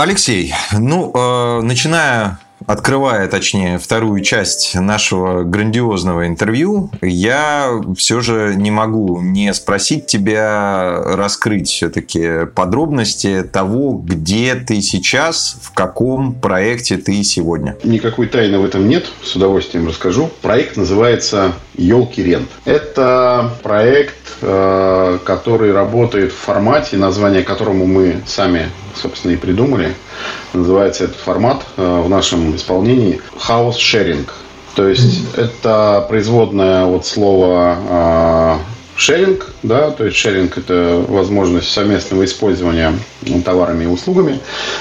Алексей, ну, э, начиная открывая, точнее, вторую часть нашего грандиозного интервью, я все же не могу не спросить тебя раскрыть все-таки подробности того, где ты сейчас, в каком проекте ты сегодня. Никакой тайны в этом нет, с удовольствием расскажу. Проект называется «Елки Рент». Это проект, э, который работает в формате, название которому мы сами, собственно, и придумали – Называется этот формат э, в нашем исполнении house sharing. То есть это производное от слова шеринг, да, то есть шеринг это возможность совместного использования товарами и услугами.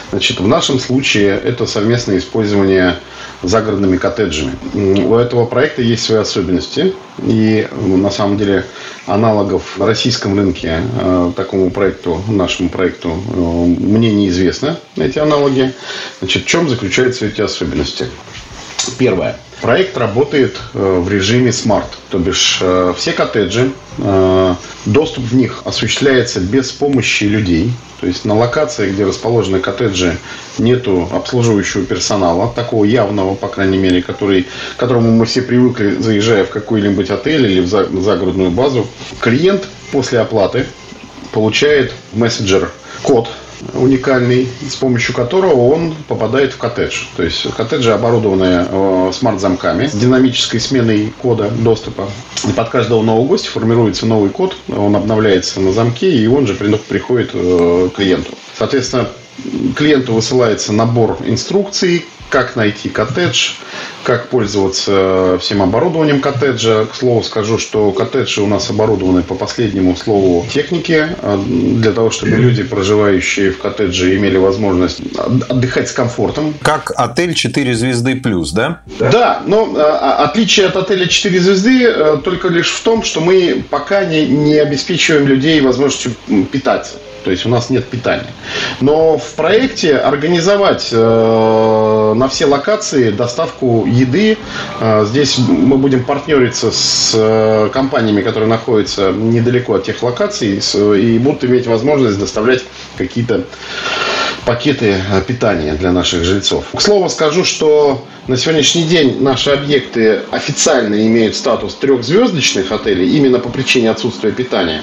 Значит, в нашем случае это совместное использование загородными коттеджами. У этого проекта есть свои особенности. И на самом деле аналогов на российском рынке э, такому проекту, нашему проекту, э, мне неизвестны эти аналоги. Значит, в чем заключаются эти особенности? Первое. Проект работает э, в режиме смарт, то бишь э, все коттеджи, э, доступ в них осуществляется без помощи людей. То есть на локации, где расположены коттеджи, нету обслуживающего персонала, такого явного, по крайней мере, который, к которому мы все привыкли, заезжая в какой-нибудь отель или в загородную базу. Клиент после оплаты получает мессенджер код уникальный, с помощью которого он попадает в коттедж. То есть коттеджи оборудованы э, смарт-замками с динамической сменой кода доступа. И под каждого нового гостя формируется новый код, он обновляется на замке, и он же приходит э, клиенту. Соответственно, клиенту высылается набор инструкций, как найти коттедж, как пользоваться всем оборудованием коттеджа. К слову скажу, что коттеджи у нас оборудованы по последнему слову техники, а, для того, чтобы люди, проживающие в коттедже, имели возможность отдыхать с комфортом. Как отель 4 звезды плюс, да? Да, но а, отличие от отеля 4 звезды э, только лишь в том, что мы пока не, не обеспечиваем людей возможностью питаться то есть у нас нет питания. Но в проекте организовать э, на все локации доставку еды. Э, здесь мы будем партнериться с э, компаниями, которые находятся недалеко от тех локаций и будут иметь возможность доставлять какие-то пакеты э, питания для наших жильцов. К слову скажу, что на сегодняшний день наши объекты официально имеют статус трехзвездочных отелей именно по причине отсутствия питания.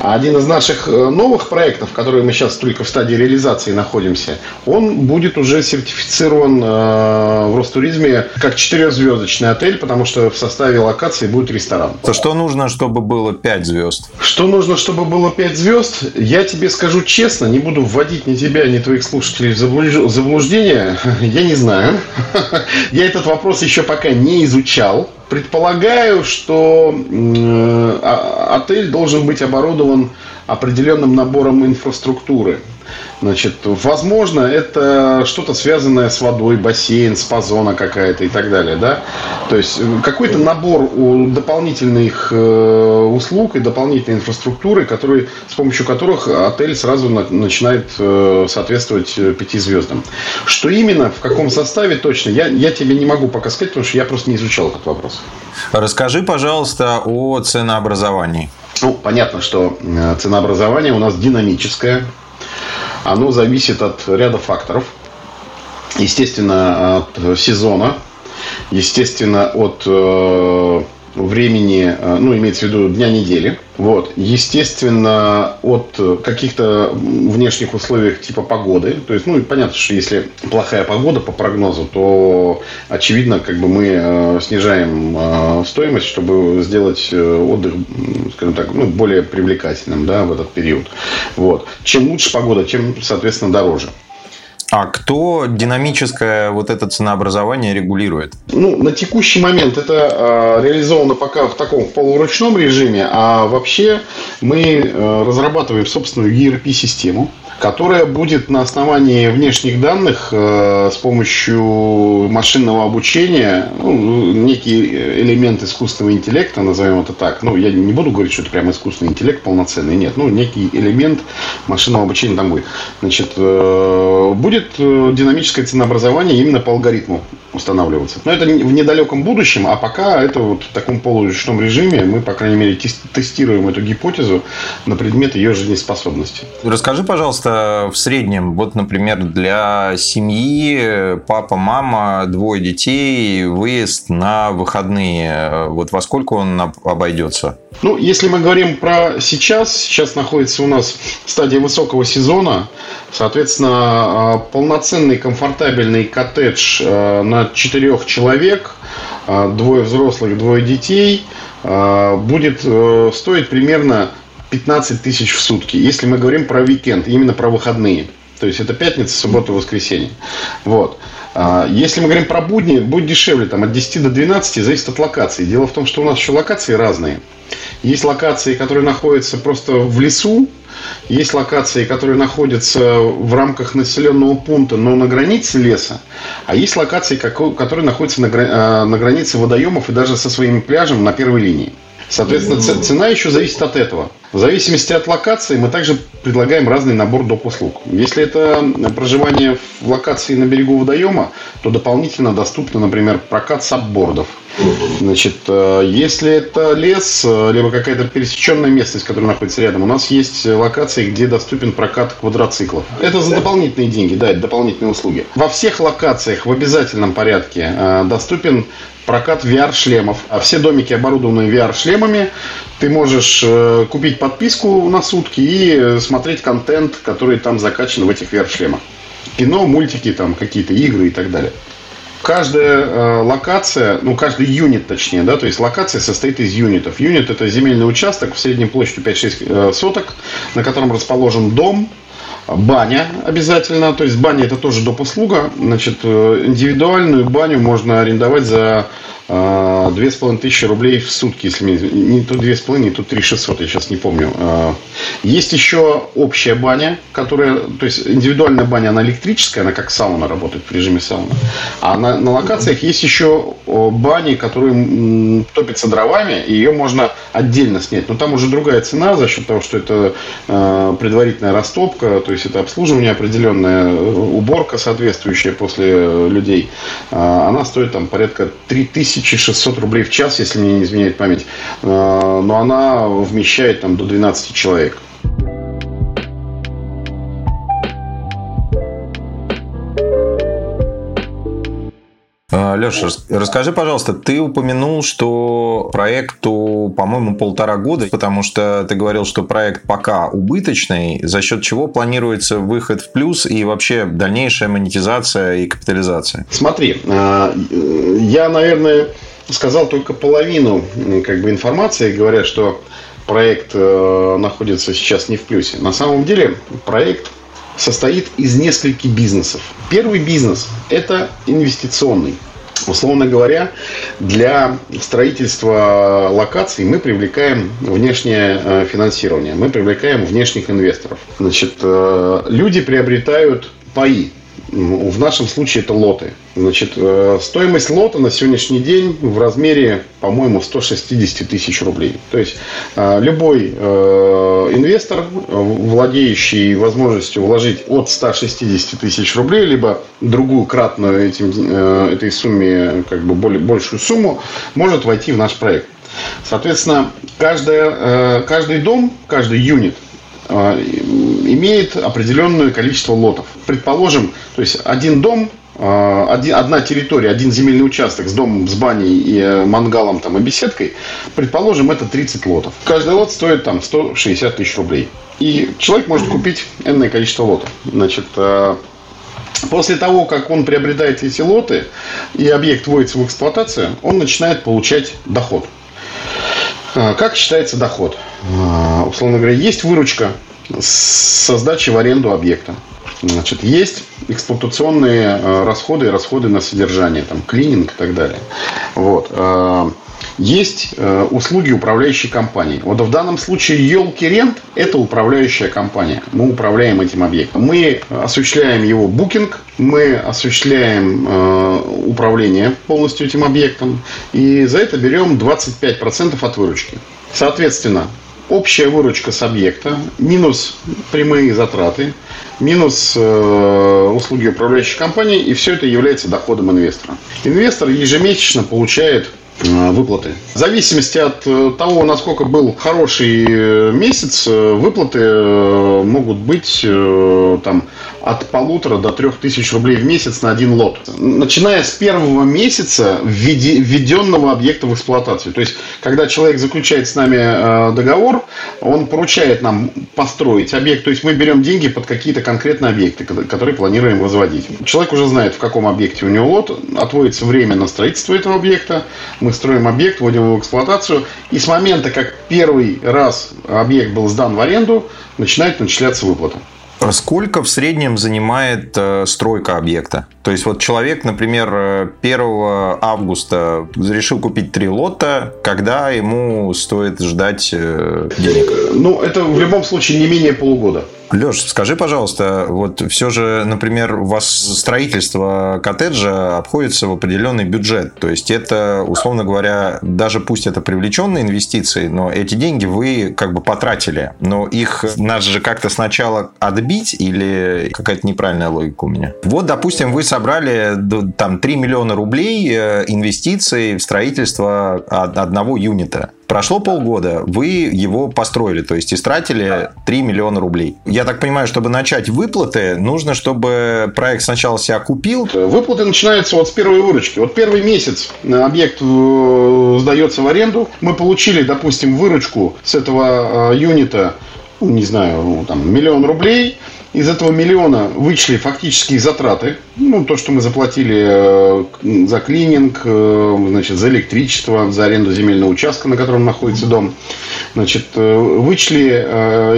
А один из наших э, новых проектов, который мы сейчас только в стадии реализации находимся, он будет уже сертифицирован э, в Ростуризме как четырехзвездочный отель, потому что в составе локации будет ресторан. То что нужно, чтобы было 5 звезд? Что нужно, чтобы было 5 звезд? Я тебе скажу честно, не буду вводить ни тебя, ни твоих слушателей в заблуждение, я не знаю. Я этот вопрос еще пока не изучал. Предполагаю, что э, отель должен быть оборудован определенным набором инфраструктуры. Значит, возможно, это что-то связанное с водой, бассейн, спа-зона какая-то и так далее, да? То есть э, какой-то набор дополнительных э, услуг и дополнительной инфраструктуры, которые, с помощью которых отель сразу начинает э, соответствовать пяти звездам. Что именно, в каком составе точно, я, я тебе не могу пока сказать, потому что я просто не изучал этот вопрос. Расскажи, пожалуйста, о ценообразовании. Ну, понятно, что ценообразование у нас динамическое, оно зависит от ряда факторов. Естественно, от сезона, естественно, от э, времени, э, ну, имеется в виду дня недели. Вот. Естественно, от каких-то внешних условий типа погоды. То есть, ну, понятно, что если плохая погода по прогнозу, то, очевидно, как бы мы э, снижаем э, стоимость, чтобы сделать отдых, скажем так, ну, более привлекательным, да, в этот период. Вот. Чем лучше погода, тем, соответственно, дороже. А кто динамическое вот это ценообразование регулирует? Ну, на текущий момент это э, реализовано пока в таком полуручном режиме, а вообще мы э, разрабатываем собственную ERP-систему, которая будет на основании внешних данных э, с помощью машинного обучения, ну, некий элемент искусственного интеллекта, назовем это так. Ну, я не буду говорить, что это прям искусственный интеллект полноценный, нет. Ну, некий элемент машинного обучения там будет. Значит, э, будет будет э, динамическое ценообразование именно по алгоритму устанавливаться. Но это в недалеком будущем, а пока это вот в таком полуручном режиме мы, по крайней мере, тестируем эту гипотезу на предмет ее жизнеспособности. Расскажи, пожалуйста, в среднем, вот, например, для семьи, папа, мама, двое детей, выезд на выходные, вот во сколько он обойдется? Ну, если мы говорим про сейчас, сейчас находится у нас стадия высокого сезона, соответственно, а, полноценный комфортабельный коттедж а, на четырех человек, а, двое взрослых, двое детей, будет э, стоить примерно 15 тысяч в сутки, если мы говорим про уикенд, именно про выходные. То есть это пятница, суббота, воскресенье. Вот. Если мы говорим про будни, будет дешевле, там, от 10 до 12, зависит от локации. Дело в том, что у нас еще локации разные. Есть локации, которые находятся просто в лесу, есть локации, которые находятся в рамках населенного пункта, но на границе леса. А есть локации, которые находятся на, на границе водоемов и даже со своим пляжем на первой линии. Соответственно, цена еще зависит от этого. В зависимости от локации мы также предлагаем разный набор доп. услуг. Если это проживание в локации на берегу водоема, то дополнительно доступно, например, прокат саббордов. Значит, э, если это лес, э, либо какая-то пересеченная местность, которая находится рядом, у нас есть локации, где доступен прокат квадроциклов. Это за дополнительные деньги, да, это дополнительные услуги. Во всех локациях в обязательном порядке э, доступен прокат VR-шлемов. А все домики оборудованы VR-шлемами. Ты можешь купить подписку на сутки и смотреть контент, который там закачан в этих VR-шлемах. Кино, мультики, там какие-то игры и так далее. Каждая э, локация, ну каждый юнит точнее, да, то есть локация состоит из юнитов. Юнит это земельный участок в средней площадью 5-6 э, соток, на котором расположен дом, баня обязательно, то есть баня это тоже доп. услуга, значит, э, индивидуальную баню можно арендовать за две с половиной тысячи рублей в сутки, если мне не то две с половиной, не то три шестьсот, я сейчас не помню. А, есть еще общая баня, которая, то есть индивидуальная баня, она электрическая, она как сауна работает в режиме сауны. А на, на локациях есть еще бани, которые топятся дровами, и ее можно отдельно снять. Но там уже другая цена за счет того, что это а, предварительная растопка, то есть это обслуживание определенная, уборка соответствующая после людей. Она стоит там порядка 3000 1600 рублей в час, если мне не изменяет память. А, но она вмещает там до 12 человек. Леша, расскажи, пожалуйста, ты упомянул, что проекту, по-моему, полтора года, потому что ты говорил, что проект пока убыточный, за счет чего планируется выход в плюс и вообще дальнейшая монетизация и капитализация? Смотри, а, я, наверное, сказал только половину как бы, информации, говоря, что проект э, находится сейчас не в плюсе. На самом деле проект состоит из нескольких бизнесов. Первый бизнес – это инвестиционный. Условно говоря, для строительства локаций мы привлекаем внешнее э, финансирование, мы привлекаем внешних инвесторов. Значит, э, люди приобретают паи, в нашем случае это лоты. Значит, э, стоимость лота на сегодняшний день в размере, по-моему, 160 тысяч рублей. То есть э, любой э, инвестор, владеющий возможностью вложить от 160 тысяч рублей, либо другую кратную этим, этой сумме, как бы более, большую сумму, может войти в наш проект. Соответственно, каждая, каждый дом, каждый юнит – имеет определенное количество лотов. Предположим, то есть один дом а, один, одна территория, один земельный участок с домом, с баней и э, мангалом там, и беседкой, предположим, это 30 лотов. Каждый лот стоит там 160 тысяч рублей. И человек может купить энное количество лотов. Значит, э, После того, как он приобретает эти лоты и объект вводится в эксплуатацию, он начинает получать доход. А, как считается доход? А, условно говоря, есть выручка со сдачи в аренду объекта. Значит, есть эксплуатационные а, расходы и расходы на содержание, там, клининг и так далее. Вот. Есть э, услуги управляющей компании. Вот в данном случае елки рент – это управляющая компания. Мы управляем этим объектом. Мы осуществляем его букинг, мы осуществляем э, управление полностью этим объектом. И за это берем 25% от выручки. Соответственно, общая выручка с объекта, минус прямые затраты, минус э, услуги управляющей компании, и все это является доходом инвестора. Инвестор ежемесячно получает выплаты. В зависимости от э, того, насколько был хороший э, месяц, выплаты могут быть там, от полутора до трех тысяч рублей в месяц на один лот. Начиная с первого месяца введенного объекта в эксплуатацию. То есть, когда человек заключает с нами договор, он поручает нам построить объект. То есть, мы берем деньги под какие-то конкретные объекты, которые планируем возводить. Человек уже знает, в каком объекте у него лот, отводится время на строительство этого объекта. Мы строим объект, вводим его в эксплуатацию, и с момента, как первый раз объект был сдан в аренду, начинает начисляться выплата. Сколько в среднем занимает э, стройка объекта? То есть вот человек, например, 1 августа решил купить три лота, когда ему стоит ждать э, денег? Ну, это в любом случае не менее полугода. Леш, скажи, пожалуйста, вот все же, например, у вас строительство коттеджа обходится в определенный бюджет. То есть это, условно говоря, даже пусть это привлеченные инвестиции, но эти деньги вы как бы потратили. Но их надо же как-то сначала отбить или какая-то неправильная логика у меня? Вот, допустим, вы собрали там 3 миллиона рублей э, инвестиций в строительство одного юнита. Прошло полгода, вы его построили, то есть истратили 3 миллиона рублей. Я так понимаю, чтобы начать выплаты, нужно, чтобы проект сначала себя купил. Выплаты начинаются вот с первой выручки. Вот первый месяц объект э, сдается в аренду. Мы получили, допустим, выручку с этого э, юнита, ну, не знаю, там, миллион рублей – из этого миллиона вычли фактические затраты, ну, то, что мы заплатили э, за клининг, э, значит, за электричество, за аренду земельного участка, на котором находится дом. Значит, э, вычли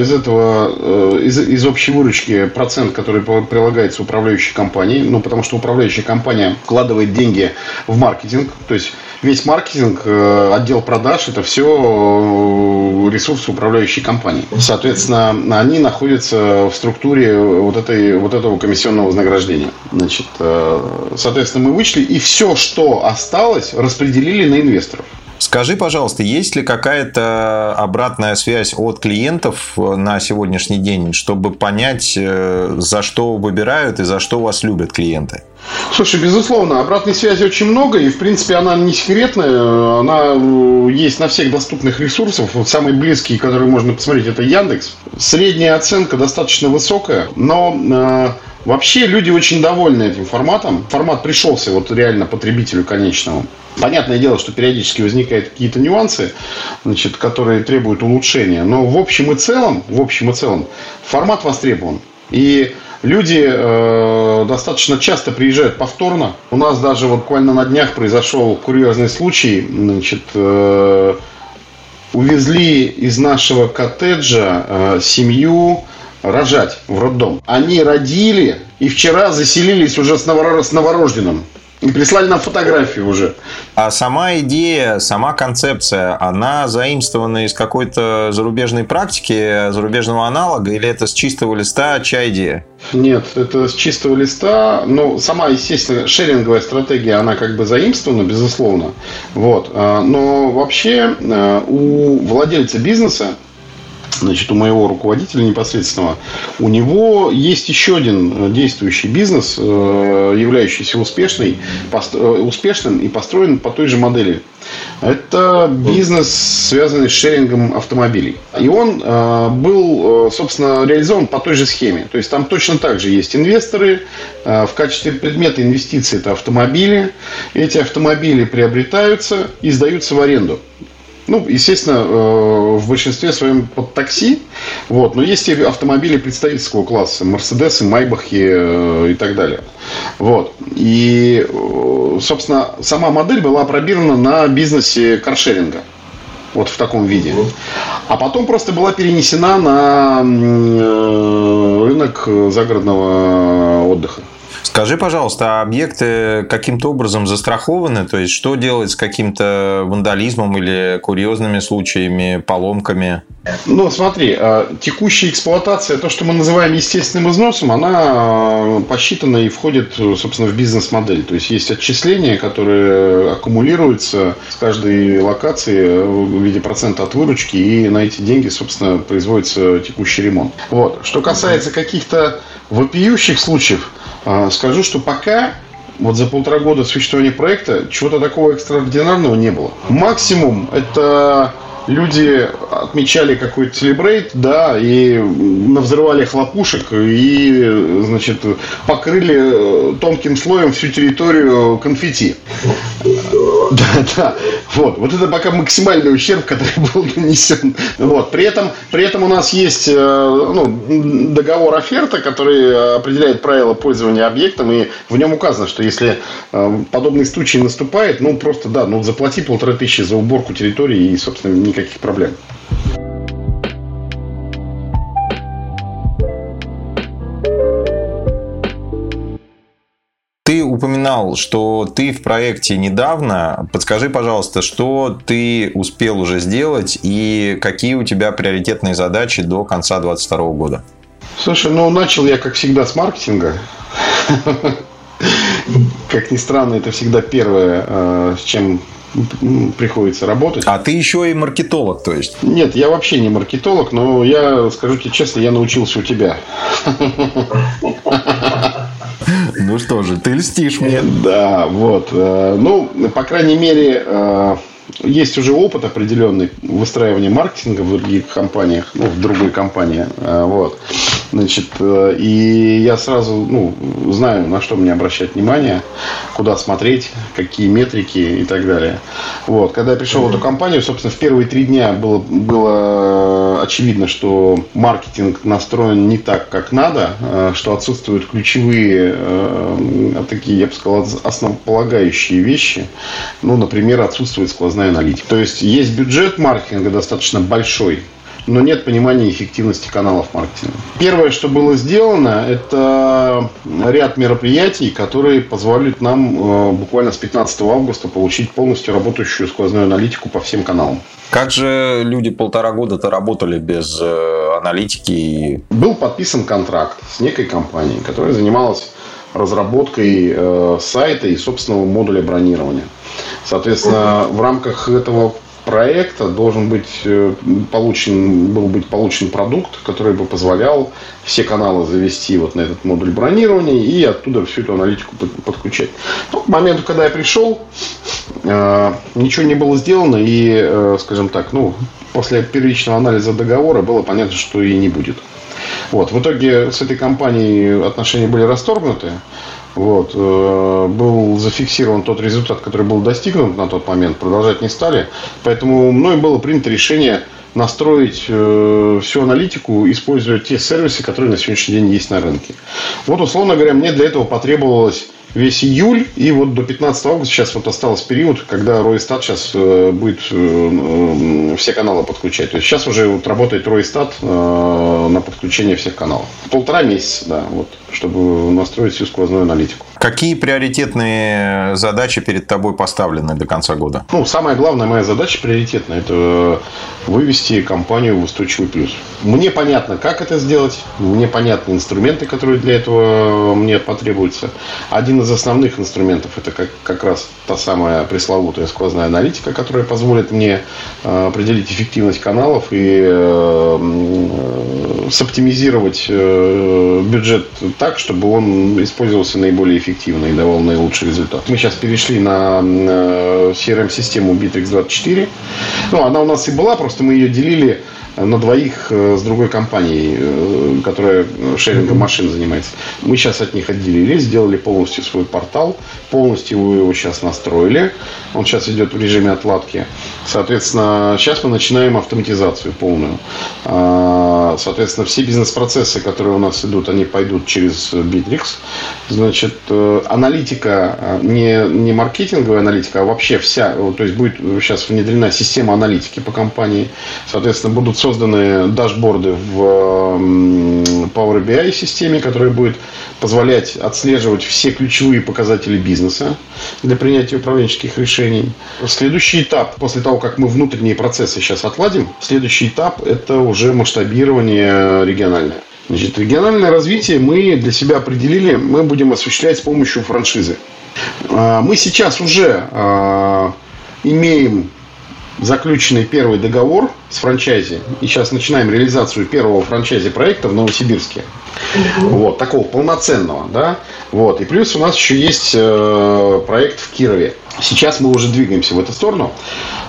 из этого, из, из общей выручки процент, который прилагается управляющей компании, ну, потому что управляющая компания вкладывает деньги в маркетинг, то есть весь маркетинг, отдел продаж, это все ресурсы управляющей компании. Соответственно, они находятся в структуре структуре вот, этой, вот этого комиссионного вознаграждения. Значит, э, соответственно, мы вычли, и все, что осталось, распределили на инвесторов. Скажи, пожалуйста, есть ли какая-то обратная связь от клиентов на сегодняшний день, чтобы понять, э, за что выбирают и за что вас любят клиенты? Слушай, безусловно, обратной связи очень много, и, в принципе, она не секретная, она э, есть на всех доступных ресурсах. Вот самый близкий, который можно посмотреть, это Яндекс. Средняя оценка достаточно высокая, но э, Вообще люди очень довольны этим форматом. Формат пришелся вот реально потребителю конечному. Понятное дело, что периодически возникают какие-то нюансы, значит, которые требуют улучшения. Но в общем и целом, в общем и целом, формат востребован. И люди э, достаточно часто приезжают повторно. У нас даже вот буквально на днях произошел курьезный случай. Значит, э, увезли из нашего коттеджа э, семью рожать в роддом. Они родили и вчера заселились уже с, новор... с новорожденным. И прислали нам фотографии уже. А сама идея, сама концепция, она заимствована из какой-то зарубежной практики, зарубежного аналога, или это с чистого листа чья идея? Нет, это с чистого листа. Но сама, естественно, шеринговая стратегия, она как бы заимствована, безусловно. Вот. А, но вообще а, у владельца бизнеса значит, у моего руководителя непосредственного, у него есть еще один действующий бизнес, э, являющийся успешный, э, успешным и построен по той же модели. Это бизнес, связанный с шерингом автомобилей. И он э, был, собственно, реализован по той же схеме. То есть там точно так же есть инвесторы. В качестве предмета инвестиций это автомобили. Эти автомобили приобретаются и сдаются в аренду. Ну, естественно, э, в большинстве своем под такси. Вот. Но есть и автомобили представительского класса. Мерседесы, Майбахи э, и так далее. Вот. И, э, собственно, сама модель была опробирована на бизнесе каршеринга. Вот в таком виде. А потом просто была перенесена на рынок загородного отдыха. Скажи, пожалуйста, а объекты каким-то образом застрахованы? То есть, что делать с каким-то вандализмом или курьезными случаями, поломками? Ну, смотри, а, текущая эксплуатация, то, что мы называем естественным износом, она а, посчитана и входит, собственно, в бизнес-модель. То есть, есть отчисления, которые аккумулируются с каждой локации в виде процента от выручки, и на эти деньги, собственно, производится текущий ремонт. Вот. Что касается каких-то вопиющих случаев, скажу, что пока вот за полтора года существования проекта чего-то такого экстраординарного не было. Максимум это люди отмечали какой-то целебрейт, да, и навзрывали хлопушек, и, значит, покрыли тонким слоем всю территорию конфетти. Да, да. Вот. Вот это пока максимальный ущерб, который был нанесен. Вот. При этом, при этом у нас есть э, ну, договор оферта, который определяет правила пользования объектом, и в нем указано, что если э, подобный случай наступает, ну просто да, ну заплати полторы тысячи за уборку территории и, собственно, никаких проблем. Упоминал, что ты в проекте недавно. Подскажи, пожалуйста, что ты успел уже сделать и какие у тебя приоритетные задачи до конца 2022 года? Слушай, ну начал я, как всегда, с маркетинга. Как ни странно, это всегда первое, э, с чем приходится работать. А ты еще и маркетолог, то есть? Нет, я вообще не маркетолог, но я, скажу тебе честно, я научился у тебя. Ну что же, ты льстишь мне. Да, вот. Э, ну, по крайней мере, э, есть уже опыт определенный выстраивания маркетинга в других компаниях, ну, в другой компании. Э, вот. Значит, э, и я сразу ну, знаю, на что мне обращать внимание, куда смотреть, какие метрики и так далее. Вот. Когда я пришел в эту компанию, собственно, в первые три дня было, было очевидно, что маркетинг настроен не так, как надо, э, что отсутствуют ключевые, э, такие, я бы сказал, основополагающие вещи. Ну, например, отсутствует сквозная аналитика. То есть, есть бюджет маркетинга достаточно большой, но нет понимания эффективности каналов маркетинга. Первое, что было сделано, это ряд мероприятий, которые позволят нам э, буквально с 15 августа получить полностью работающую сквозную аналитику по всем каналам. Как же люди полтора года-то работали без э, аналитики? Был подписан контракт с некой компанией, которая занималась разработкой э, сайта и собственного модуля бронирования. Соответственно, в рамках этого проекта должен быть э, получен, был быть получен продукт, который бы позволял все каналы завести вот на этот модуль бронирования и оттуда всю эту аналитику подключать. Но к моменту, когда я пришел, э, ничего не было сделано и, э, скажем так, ну, после первичного анализа договора было понятно, что и не будет. Вот. В итоге с этой компанией отношения были расторгнуты. Вот. Э, был зафиксирован тот результат, который был достигнут на тот момент. Продолжать не стали. Поэтому мной было принято решение настроить э, всю аналитику, используя те сервисы, которые на сегодняшний день есть на рынке. Вот, условно говоря, мне для этого потребовалось весь июль и вот до 15 августа сейчас вот остался период, когда Ройстат сейчас э, будет все каналы подключать. То есть сейчас уже вот работает Ройстат на подключение всех каналов. Полтора месяца, да, вот, чтобы настроить всю сквозную аналитику. Какие приоритетные задачи перед тобой поставлены до конца года? Ну, самая главная моя задача приоритетная – это вывести компанию в устойчивый плюс. Мне понятно, как это сделать, мне понятны инструменты, которые для этого мне потребуются. Один из основных инструментов – это как, как раз та самая пресловутая сквозная аналитика, которая позволит мне э, определить эффективность каналов и э, э, соптимизировать бюджет так, чтобы он использовался наиболее эффективно и давал наилучший результат. Мы сейчас перешли на CRM-систему Bittrex24. Ну, она у нас и была, просто мы ее делили на двоих э, с другой компанией, э, которая шерингом машин занимается. Мы сейчас от них отделились, сделали полностью свой портал, полностью его сейчас настроили. Он сейчас идет в режиме отладки. Соответственно, сейчас мы начинаем автоматизацию полную. А, соответственно, все бизнес-процессы, которые у нас идут, они пойдут через Bittrex. Значит, э, аналитика, э, не, не маркетинговая аналитика, а вообще вся, то есть будет сейчас внедрена система аналитики по компании. Соответственно, будут созданы дашборды в Power BI системе, которая будет позволять отслеживать все ключевые показатели бизнеса для принятия управленческих решений. Следующий этап, после того, как мы внутренние процессы сейчас отладим, следующий этап – это уже масштабирование региональное. Значит, региональное развитие мы для себя определили, мы будем осуществлять с помощью франшизы. А, мы сейчас уже а, имеем заключенный первый договор с франчайзи. И сейчас начинаем реализацию первого франчайзи проекта в Новосибирске. Вот, такого полноценного, да. Вот. И плюс у нас еще есть э, проект в Кирове. Сейчас мы уже двигаемся в эту сторону,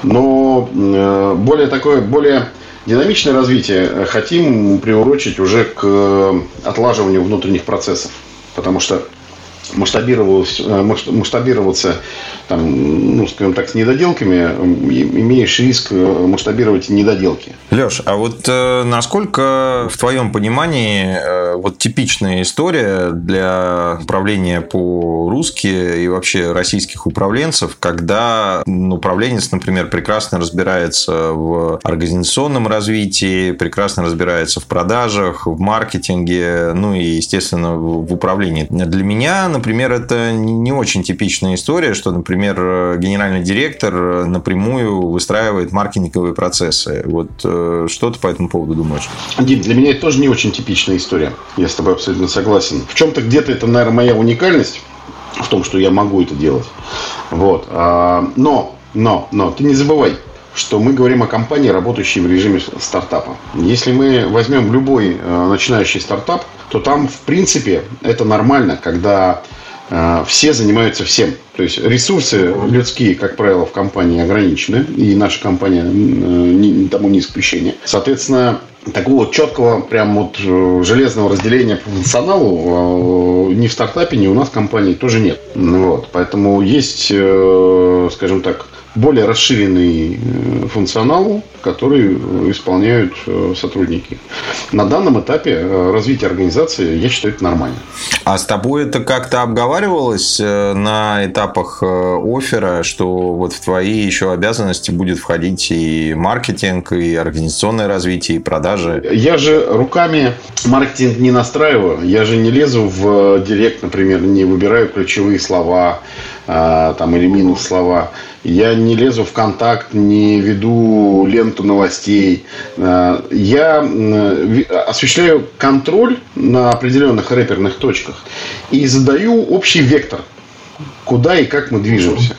но э, более такое, более динамичное развитие хотим приурочить уже к э, отлаживанию внутренних процессов. Потому что масштабироваться, э, масштабироваться там, ну, скажем так, с недоделками, имеешь риск э, масштабировать недоделки. Леш, а вот э, насколько в твоем понимании э, вот типичная история для управления по-русски и вообще российских управленцев, когда ну, управленец, например, прекрасно разбирается в организационном развитии, прекрасно разбирается в продажах, в маркетинге, ну и, естественно, в управлении. Для меня, например, это не очень типичная история, что, например, генеральный директор напрямую выстраивает маркетинговые процессы. Вот э, что ты по этому поводу думаешь? Дим, для меня это тоже не очень типичная история. Я с тобой абсолютно согласен. В чем-то где-то это, наверное, моя уникальность в том, что я могу это делать. Вот. А, но, но, но, ты не забывай, что мы говорим о компании, работающей в режиме стартапа. Если мы возьмем любой э, начинающий стартап, то там, в принципе, это нормально, когда а, все занимаются всем. То есть ресурсы людские, как правило, в компании ограничены, и наша компания тому не исключение. Соответственно, такого четкого, прям вот э, железного разделения по функционалу э, ни в стартапе, ни у нас в компании тоже нет. Вот. Поэтому есть, э, скажем так, более расширенный э, функционал, который исполняют э, сотрудники. На данном этапе э, развития организации, я считаю, это нормально. А с тобой это как-то обговаривалось на этапах оффера, что вот в твои еще обязанности будет входить и маркетинг, и организационное развитие, и продажи? Я же руками маркетинг не настраиваю. Я же не лезу в директ, например, не выбираю ключевые слова там, или минус слова. Я не лезу в контакт, не веду ленту новостей. Э, я осуществляю контроль на определенных рэперных точках и задаю общий вектор, куда и как мы движемся.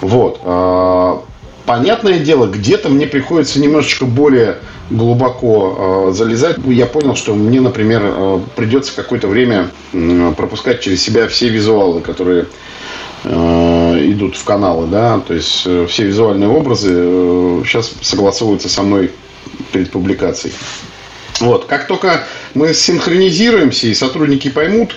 Вот. Э, понятное дело, где-то мне приходится немножечко более глубоко э, залезать. Я понял, что мне, например, придется какое-то время пропускать через себя все визуалы, которые Э, идут в каналы, да, то есть э, все визуальные образы э, сейчас согласовываются со мной перед публикацией. Вот, как только мы синхронизируемся и сотрудники поймут,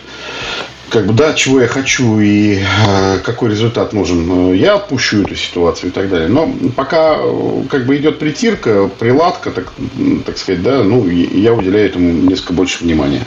как бы, да, чего я хочу и э, какой результат нужен, я отпущу эту ситуацию и так далее. Но пока как бы идет притирка, приладка, так, так сказать, да, ну, я уделяю этому несколько больше внимания.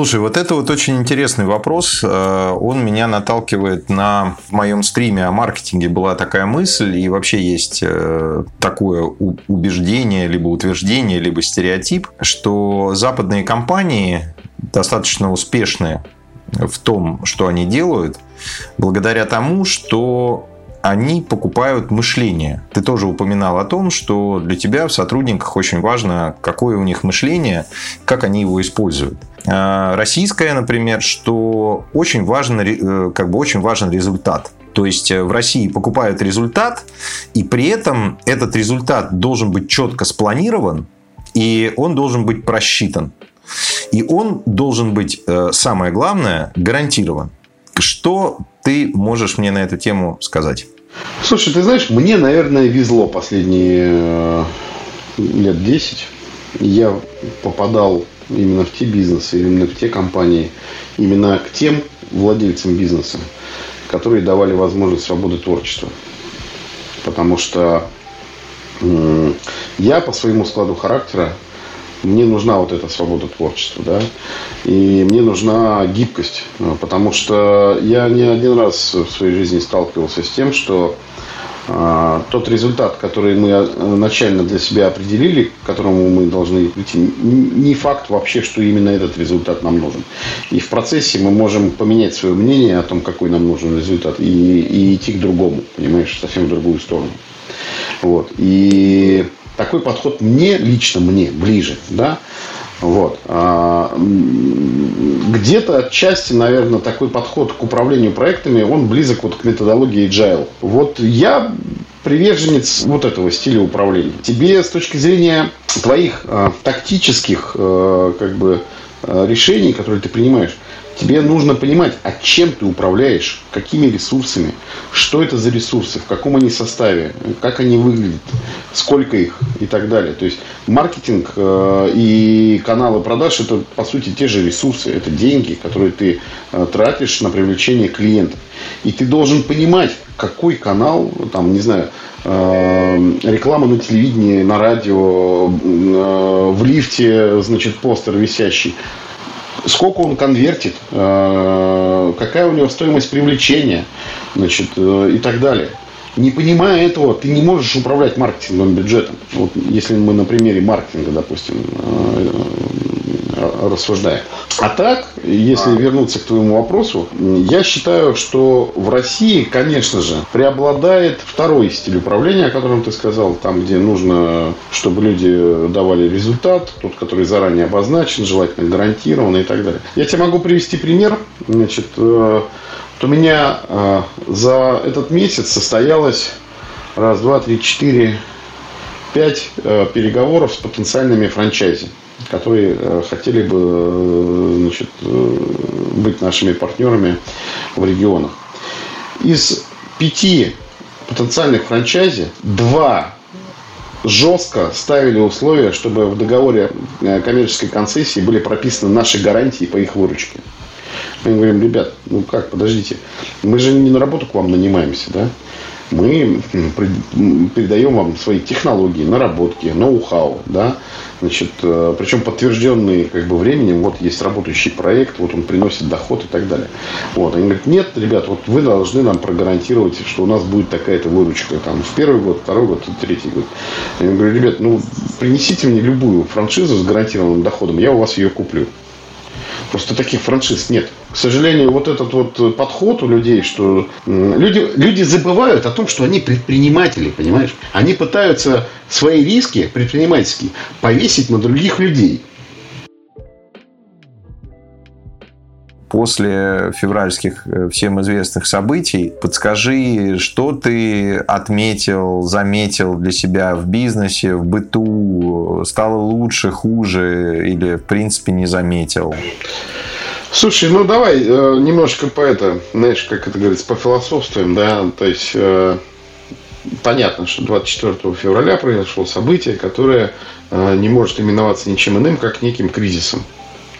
Слушай, вот это вот очень интересный вопрос. Э, он меня наталкивает на... В моем стриме о маркетинге была такая мысль, и вообще есть э, такое убеждение, либо утверждение, либо стереотип, что западные компании достаточно успешные в том, что они делают, благодаря тому, что они покупают мышление. Ты тоже упоминал о том, что для тебя в сотрудниках очень важно, какое у них мышление, как они его используют. А, российское, например, что очень важен, э, как бы очень важен результат. То есть э, в России покупают результат, и при этом этот результат должен быть четко спланирован, и он должен быть просчитан. И он должен быть, э, самое главное, гарантирован. Что ты можешь мне на эту тему сказать? Слушай, ты знаешь, мне, наверное, везло последние лет 10. Я попадал именно в те бизнесы, именно в те компании, именно к тем владельцам бизнеса, которые давали возможность свободы творчества. Потому что я по своему складу характера мне нужна вот эта свобода творчества, да, и мне нужна гибкость, потому что я не один раз в своей жизни сталкивался с тем, что а, тот результат, который мы э, начально для себя определили, к которому мы должны прийти, не факт вообще, что именно этот результат нам нужен. И в процессе мы можем поменять свое мнение о том, какой нам нужен результат, и, и идти к другому, понимаешь, совсем в другую сторону. Вот. И такой подход мне, лично мне, ближе. Да? Вот. А, где-то отчасти, наверное, такой подход к управлению проектами, он близок вот к методологии agile. Вот я приверженец вот этого стиля управления. Тебе с точки зрения твоих э, тактических э, как бы, э, решений, которые ты принимаешь, Тебе нужно понимать, а чем ты управляешь, какими ресурсами, что это за ресурсы, в каком они составе, как они выглядят, сколько их и так далее. То есть маркетинг э, и каналы продаж это по сути те же ресурсы, это деньги, которые ты э, тратишь на привлечение клиентов. И ты должен понимать, какой канал, там, не знаю, э, реклама на телевидении, на радио, в лифте, значит, постер висящий сколько он конвертит, э, какая у него стоимость привлечения значит, э, и так далее. Не понимая этого, ты не можешь управлять маркетинговым бюджетом. Вот если мы на примере маркетинга, допустим, э, рассуждаем. А так, если вернуться к твоему вопросу, я считаю, что в России, конечно же, преобладает второй стиль управления, о котором ты сказал, там, где нужно, чтобы люди давали результат, тот, который заранее обозначен, желательно гарантирован и так далее. Я тебе могу привести пример. Значит, вот у меня э, за этот месяц состоялось раз, два, три, четыре, пять э, переговоров с потенциальными франчайзи, которые э, хотели бы э, значит, э, быть нашими партнерами в регионах. Из пяти потенциальных франчайзи два жестко ставили условия, чтобы в договоре коммерческой концессии были прописаны наши гарантии по их выручке. Мы говорим, ребят, ну как, подождите, мы же не на работу к вам нанимаемся, да? Мы передаем вам свои технологии, наработки, ноу-хау, да, значит, э, причем подтвержденные как бы временем, вот есть работающий проект, вот он приносит доход и так далее. Вот, они говорят, нет, ребят, вот вы должны нам прогарантировать, что у нас будет такая-то выручка, там, в первый год, второй год, третий год. Я говорю, ребят, ну, принесите мне любую франшизу с гарантированным доходом, я у вас ее куплю. Просто таких франшиз нет. К сожалению, вот этот вот подход у людей, что люди, люди забывают о том, что они предприниматели, понимаешь? Они пытаются свои риски предпринимательские повесить на других людей. После февральских э, всем известных событий. Подскажи, что ты отметил, заметил для себя в бизнесе, в быту? Стало лучше, хуже или, в принципе, не заметил? Слушай, ну давай э, немножко по это, знаешь, как это говорится, пофилософствуем, да, то есть э, понятно, что 24 февраля произошло событие, которое э, не может именоваться ничем иным, как неким кризисом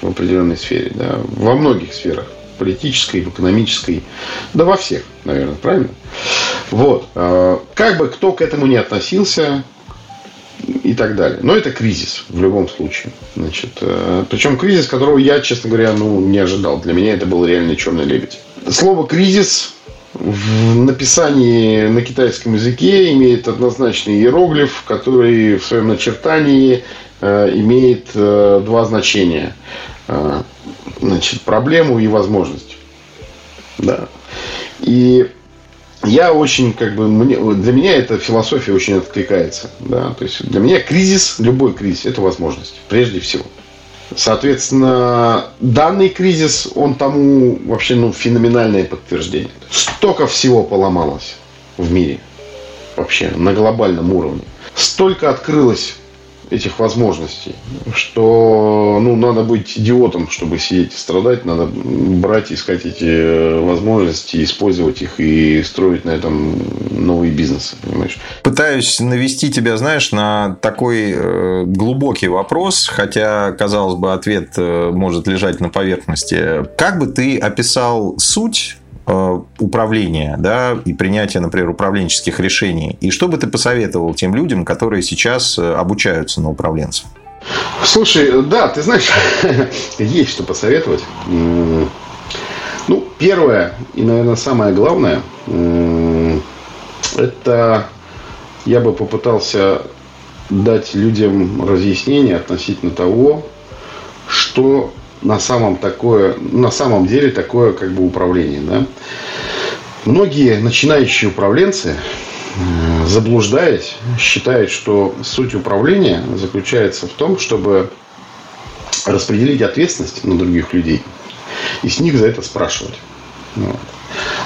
в определенной сфере, да, во многих сферах, политической, в экономической, да во всех, наверное, правильно? Вот. Э, как бы кто к этому не относился, и так далее. Но это кризис в любом случае. Значит, э, причем кризис, которого я, честно говоря, ну, не ожидал. Для меня это был реальный черный лебедь. Слово кризис в написании на китайском языке имеет однозначный иероглиф, который в своем начертании э, имеет э, два значения. Э, значит, проблему и возможность. Да. И я очень, как бы, мне, для меня эта философия очень откликается. Да? То есть для меня кризис, любой кризис, это возможность, прежде всего. Соответственно, данный кризис, он тому вообще ну, феноменальное подтверждение. Столько всего поломалось в мире вообще на глобальном уровне. Столько открылось этих возможностей, что ну, надо быть идиотом, чтобы сидеть и страдать, надо брать, искать эти э, возможности, использовать их и строить на этом новые бизнесы, понимаешь? Пытаюсь навести тебя, знаешь, на такой э, глубокий вопрос, хотя, казалось бы, ответ э, может лежать на поверхности. Как бы ты описал суть управления да, и принятия, например, управленческих решений. И что бы ты посоветовал тем людям, которые сейчас э, обучаются на управленцев? Слушай, да, ты знаешь, есть что посоветовать. Ну, первое и, наверное, самое главное, это я бы попытался дать людям разъяснение относительно того, что на самом, такое, на самом деле такое как бы управление. Да? Многие начинающие управленцы, заблуждаясь, считают, что суть управления заключается в том, чтобы распределить ответственность на других людей и с них за это спрашивать. Вот.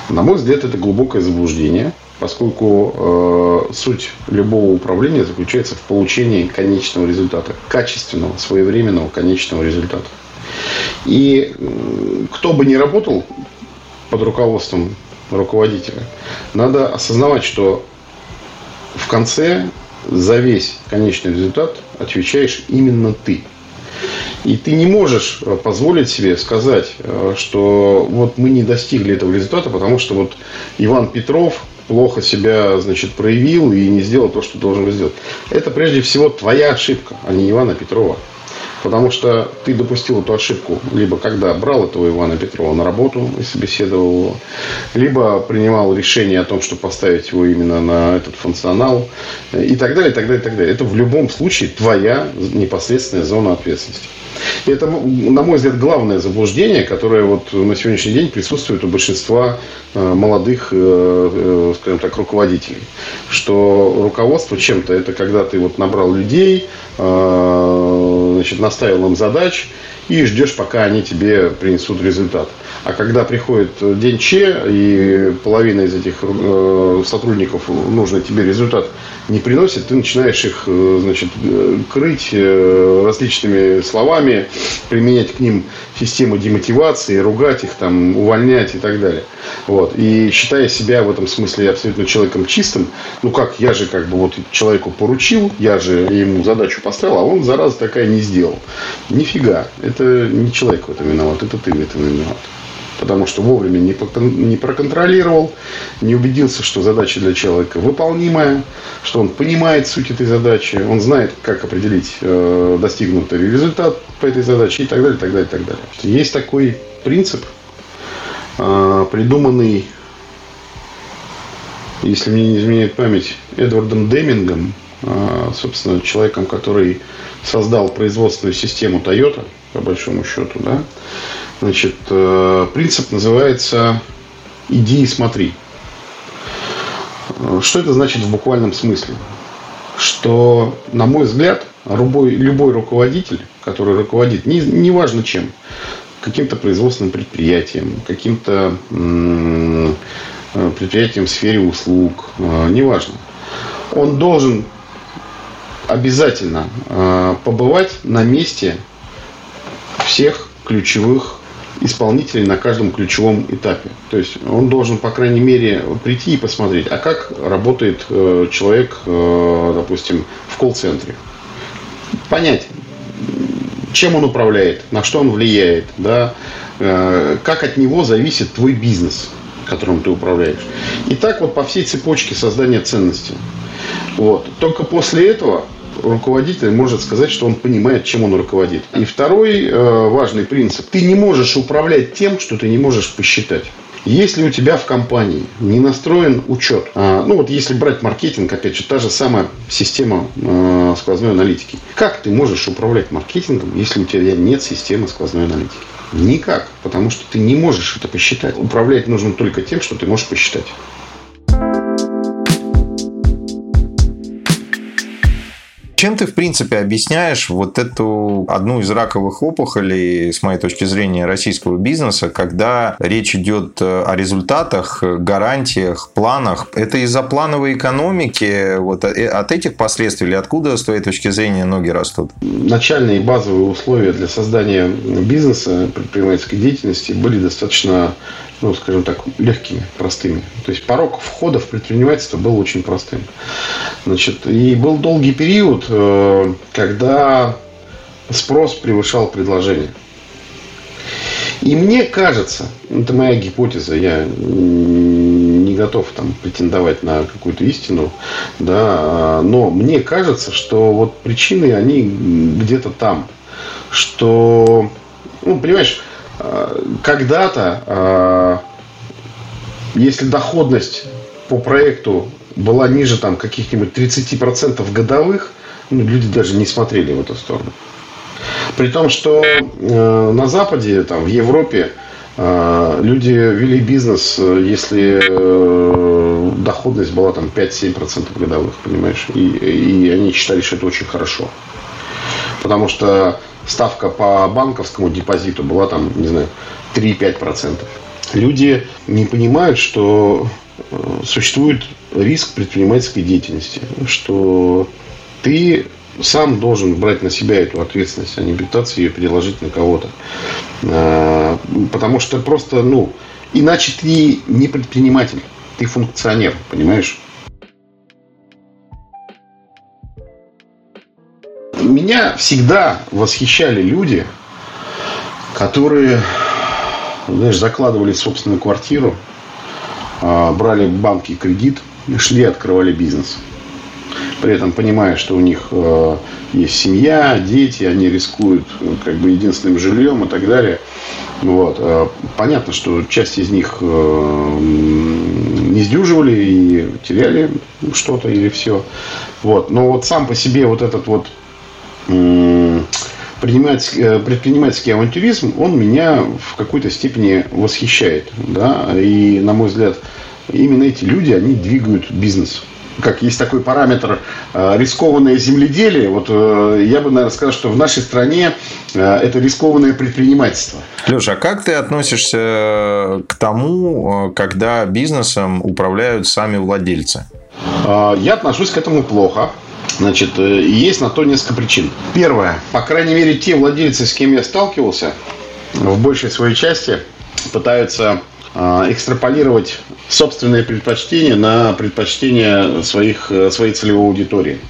На мой взгляд, это глубокое заблуждение, поскольку э, суть любого управления заключается в получении конечного результата, качественного, своевременного конечного результата. И кто бы ни работал под руководством руководителя, надо осознавать, что в конце за весь конечный результат отвечаешь именно ты. И ты не можешь э, позволить себе сказать, э, что вот мы не достигли этого результата, потому что вот Иван Петров плохо себя значит, проявил и не сделал то, что должен был сделать. Это прежде всего твоя ошибка, а не Ивана Петрова. Потому что ты допустил эту ошибку, либо когда брал этого Ивана Петрова на работу и собеседовал его, либо принимал решение о том, что поставить его именно на этот функционал, и так далее, и так далее, и так далее. Это в любом случае твоя непосредственная зона ответственности. И это, на мой взгляд, главное заблуждение, которое вот на сегодняшний день присутствует у большинства э, молодых, э, э, скажем так, руководителей. Что руководство чем-то это когда ты вот набрал людей, значит, наставил им задач, и ждешь, пока они тебе принесут результат. А когда приходит день Че, и половина из этих э, сотрудников нужный тебе результат не приносит, ты начинаешь их э, значит, крыть э, различными словами, применять к ним систему демотивации, ругать их, там, увольнять и так далее. Вот. И считая себя в этом смысле абсолютно человеком чистым, ну как, я же как бы вот человеку поручил, я же ему задачу поставил, а он, зараза такая, не сделал. Нифига. Это не человек в этом виноват, это ты в этом виноват потому что вовремя не проконтролировал, не убедился, что задача для человека выполнимая, что он понимает суть этой задачи, он знает, как определить э, достигнутый результат по этой задаче и так далее, так далее, так далее. Есть такой принцип, э, придуманный, если мне не изменяет память, Эдвардом Демингом, э, собственно, человеком, который создал производственную систему Toyota, по большому счету, да, Значит, э, принцип называется «иди и смотри». Что это значит в буквальном смысле? Что, на мой взгляд, любой, любой руководитель, который руководит, не, неважно чем, каким-то производственным предприятием, каким-то м- предприятием в сфере услуг, э, неважно, он должен обязательно э, побывать на месте всех ключевых исполнителей на каждом ключевом этапе. То есть он должен, по крайней мере, прийти и посмотреть, а как работает э, человек, э, допустим, в колл-центре. Понять, чем он управляет, на что он влияет, да, э, как от него зависит твой бизнес, которым ты управляешь. И так вот по всей цепочке создания ценности. Вот. Только после этого руководитель может сказать, что он понимает, чем он руководит. И второй э, важный принцип. Ты не можешь управлять тем, что ты не можешь посчитать. Если у тебя в компании не настроен учет, а, ну вот если брать маркетинг, опять же, та же самая система э, сквозной аналитики. Как ты можешь управлять маркетингом, если у тебя нет системы сквозной аналитики? Никак, потому что ты не можешь это посчитать. Управлять нужно только тем, что ты можешь посчитать. Чем ты, в принципе, объясняешь вот эту одну из раковых опухолей, с моей точки зрения, российского бизнеса, когда речь идет э, о результатах, гарантиях, планах? Это из-за плановой экономики, вот э, от этих последствий или откуда, с твоей точки зрения, ноги растут? Начальные базовые условия для создания бизнеса, предпринимательской деятельности были достаточно ну, скажем так, легкими, простыми. То есть порог входа в предпринимательство был очень простым. Значит, и был долгий период, э, когда спрос превышал предложение. И мне кажется, это моя гипотеза, я не готов там претендовать на какую-то истину, да, но мне кажется, что вот причины, они где-то там, что, ну, понимаешь, когда-то, если доходность по проекту была ниже там каких-нибудь 30% годовых, ну, люди даже не смотрели в эту сторону. При том, что э, на Западе, там, в Европе, э, люди вели бизнес, если э, доходность была там 5-7% годовых, понимаешь? И, и они считали, что это очень хорошо. Потому что ставка по банковскому депозиту была там, не знаю, 3-5%. Люди не понимают, что э, существует риск предпринимательской деятельности, что ты сам должен брать на себя эту ответственность, а не пытаться ее переложить на кого-то. А, потому что просто, ну, иначе ты не предприниматель, ты функционер, понимаешь? Меня всегда восхищали люди, которые, знаешь, закладывали собственную квартиру, а, брали в банке кредит, шли, открывали бизнес при этом понимая, что у них э, есть семья, дети, они рискуют э, как бы единственным жильем и так далее. Вот. Э, понятно, что часть из них не сдюживали и теряли что-то или все. Вот. Но вот сам по себе вот этот вот предпринимательский, предпринимательский авантюризм, он меня в какой-то степени восхищает. Да? И, на мой взгляд, именно эти люди, они двигают бизнес как есть такой параметр э, рискованное земледелие, вот э, я бы, наверное, сказал, что в нашей стране э, это рискованное предпринимательство. Леша, а как ты относишься к тому, когда бизнесом управляют сами владельцы? Я отношусь к этому плохо. Значит, есть на то несколько причин. Первое. По крайней мере, те владельцы, с кем я сталкивался, в большей своей части пытаются а, экстраполировать собственные предпочтения на предпочтения своих, э, своей целевой аудитории.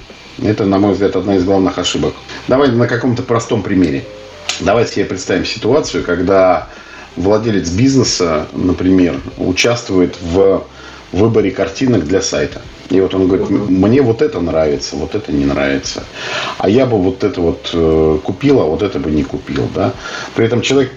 Это, на мой взгляд, одна из главных ошибок. Давайте на каком-то простом примере. Давайте себе представим ситуацию, когда владелец бизнеса, например, участвует в выборе картинок для сайта. И вот он говорит, мне вот это нравится, вот это не нравится. А я бы вот это вот э, купил, а вот это бы не купил. Да? При этом человек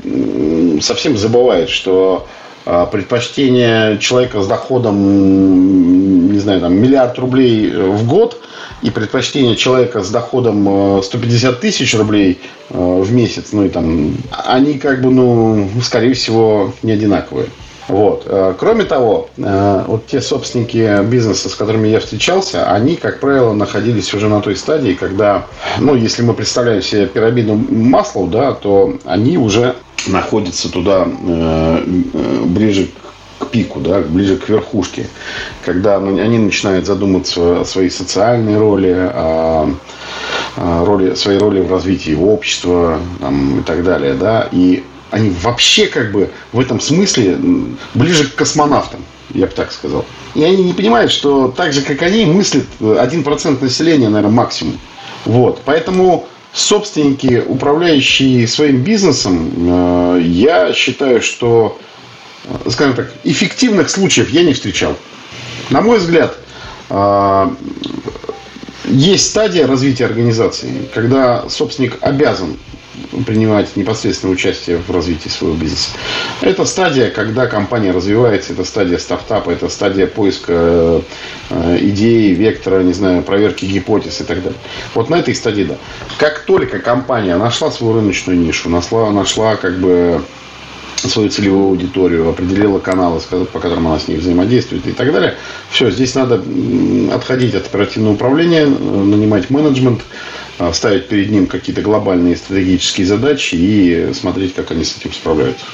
совсем забывает, что а, предпочтение человека с доходом, не знаю, там, миллиард рублей в год и предпочтение человека с доходом 150 э, тысяч рублей э, в месяц, ну и там, они как бы, ну, скорее всего, не одинаковые. Вот. Э, кроме того, вот те собственники бизнеса, с которыми я встречался, они, как правило, находились уже на той стадии, когда, ну, если мы представляем себе пирамиду маслов, да, то они уже находится туда э, э, ближе к пику, да, ближе к верхушке, когда они начинают задумываться о своей социальной роли, о, роли, своей роли в развитии общества там, и так далее, да, и они вообще как бы в этом смысле ближе к космонавтам, я бы так сказал. И они не понимают, что так же, как они, мыслит 1% населения, наверное, максимум. Вот. Поэтому собственники, управляющие своим бизнесом, э, я считаю, что, э, скажем так, эффективных случаев я не встречал. На мой взгляд, э, есть стадия развития организации, когда собственник обязан принимать непосредственное участие в развитии своего бизнеса. Это стадия, когда компания развивается, это стадия стартапа, это стадия поиска э, идеи, вектора, не знаю, проверки гипотез и так далее. Вот на этой стадии, да. Как только компания нашла свою рыночную нишу, нашла, нашла как бы свою целевую аудиторию, определила каналы, по которым она с ней взаимодействует и так далее. Все, здесь надо отходить от оперативного управления, нанимать менеджмент, а, ставить перед ним какие-то глобальные стратегические задачи и смотреть, как они с этим справляются.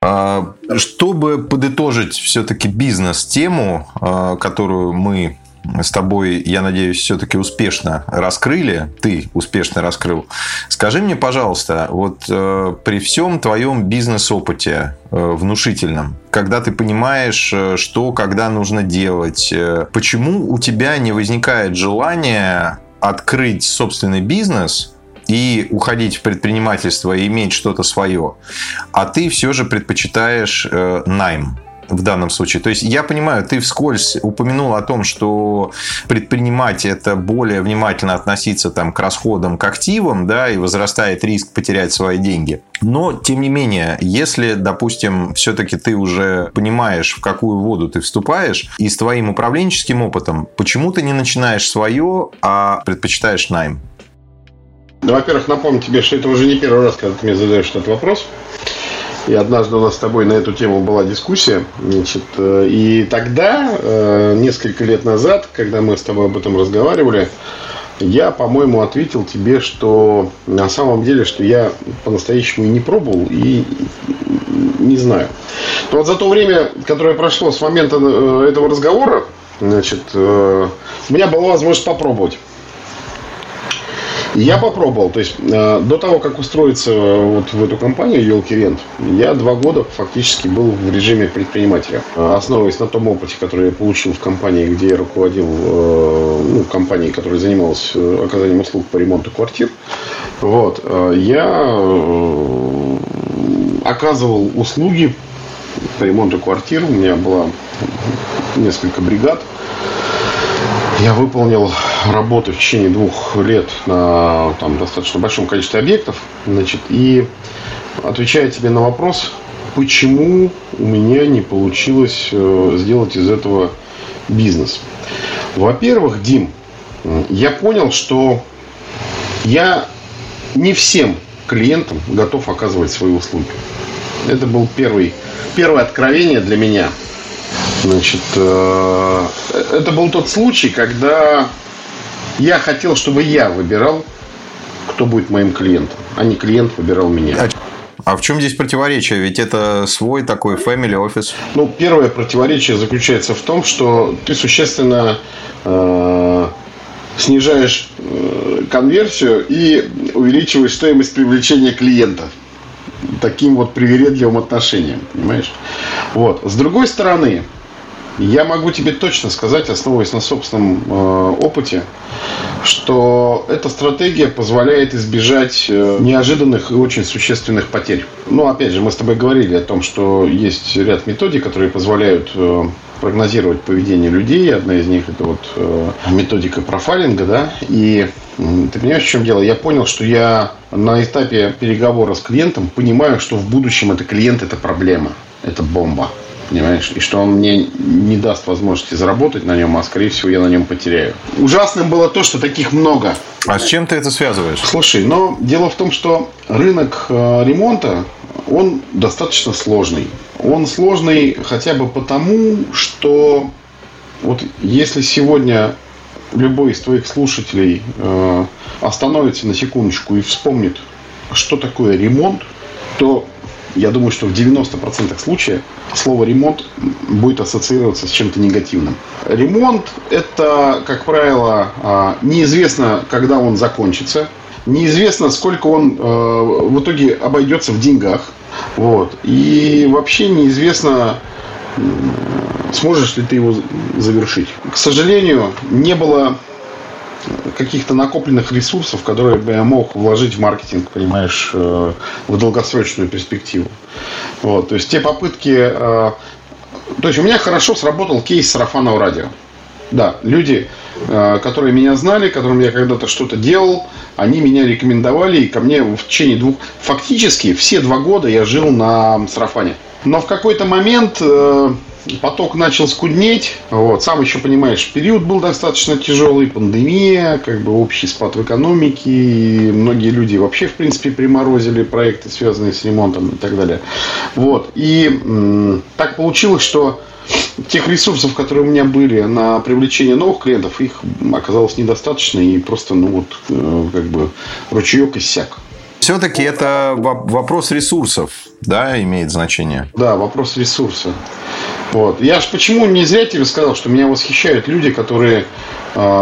А, чтобы подытожить все-таки бизнес-тему, а, которую мы с тобой, я надеюсь, все-таки успешно раскрыли. Ты успешно раскрыл. Скажи мне, пожалуйста, вот э, при всем твоем бизнес-опыте э, внушительном, когда ты понимаешь, э, что, когда нужно делать, э, почему у тебя не возникает желания открыть собственный бизнес – и уходить в предпринимательство и иметь что-то свое, а ты все же предпочитаешь э, найм в данном случае. То есть я понимаю, ты вскользь упомянул о том, что предпринимать это более внимательно относиться там, к расходам, к активам, да, и возрастает риск потерять свои деньги. Но, тем не менее, если, допустим, все-таки ты уже понимаешь, в какую воду ты вступаешь, и с твоим управленческим опытом, почему ты не начинаешь свое, а предпочитаешь найм? Ну, во-первых, напомню тебе, что это уже не первый раз, когда ты мне задаешь этот вопрос. И однажды у нас с тобой на эту тему была дискуссия. Значит, э, и тогда, э, несколько лет назад, когда мы с тобой об этом разговаривали, я, по-моему, ответил тебе, что на самом деле, что я по-настоящему и не пробовал, и не знаю. Но вот за то время, которое прошло с момента э, этого разговора, значит, у меня была возможность попробовать. Я попробовал. То есть, э, до того, как устроиться вот в эту компанию Елки Рент, я два года фактически был в режиме предпринимателя. Основываясь на том опыте, который я получил в компании, где я руководил э, ну, компанией, которая занималась э, оказанием услуг по ремонту квартир, вот, я оказывал услуги по ремонту квартир. У меня было несколько бригад. Я выполнил работы в течение двух лет на там, достаточно большом количестве объектов. Значит, и отвечая тебе на вопрос, почему у меня не получилось э, сделать из этого бизнес. Во-первых, Дим, я понял, что я не всем клиентам готов оказывать свои услуги. Это был первый, первое откровение для меня – Значит, э, это был тот случай, когда я хотел, чтобы я выбирал, кто будет моим клиентом, а не клиент выбирал меня. А в чем здесь противоречие? Ведь это свой такой family офис. Ну, первое противоречие заключается в том, что ты существенно э, снижаешь э, конверсию и увеличиваешь стоимость привлечения клиента таким вот привередливым отношением, понимаешь? Вот. С другой стороны, я могу тебе точно сказать, основываясь на собственном э, опыте, что эта стратегия позволяет избежать э, неожиданных и очень существенных потерь. Ну, опять же, мы с тобой говорили о том, что есть ряд методик, которые позволяют э, прогнозировать поведение людей. Одна из них это вот э, методика профайлинга, да. И ты понимаешь, в чем дело? Я понял, что я на этапе переговора с клиентом понимаю, что в будущем это клиент это проблема, это бомба понимаешь, и что он мне не даст возможности заработать на нем, а скорее всего я на нем потеряю. Ужасным было то, что таких много. А с чем ты это связываешь? Слушай, но дело в том, что рынок э, ремонта, он достаточно сложный. Он сложный хотя бы потому, что вот если сегодня любой из твоих слушателей э, остановится на секундочку и вспомнит, что такое ремонт, то я думаю, что в 90% случаев слово ремонт будет ассоциироваться с чем-то негативным. Ремонт – это, как правило, а, неизвестно, когда он закончится, неизвестно, сколько он э, в итоге обойдется в деньгах. Вот. И вообще неизвестно, сможешь ли ты его завершить. К сожалению, не было каких-то накопленных ресурсов, которые бы я мог вложить в маркетинг, понимаешь, э, в долгосрочную перспективу. Вот, то есть те попытки... Э, то есть у меня хорошо сработал кейс сарафанного радио. Да, люди, э, которые меня знали, которым я когда-то что-то делал, они меня рекомендовали, и ко мне в течение двух... Фактически все два года я жил на сарафане. Но в какой-то момент поток начал скуднеть. Вот. Сам еще понимаешь, период был достаточно тяжелый, пандемия, как бы общий спад в экономике. И многие люди вообще, в принципе, приморозили проекты, связанные с ремонтом и так далее. Вот. И м- так получилось, что тех ресурсов, которые у меня были на привлечение новых клиентов, их оказалось недостаточно. И просто, ну вот, э, как бы ручеек иссяк. Все-таки это вопрос ресурсов, да, имеет значение? Да, вопрос ресурса. Вот. Я же почему не зря тебе сказал, что меня восхищают люди, которые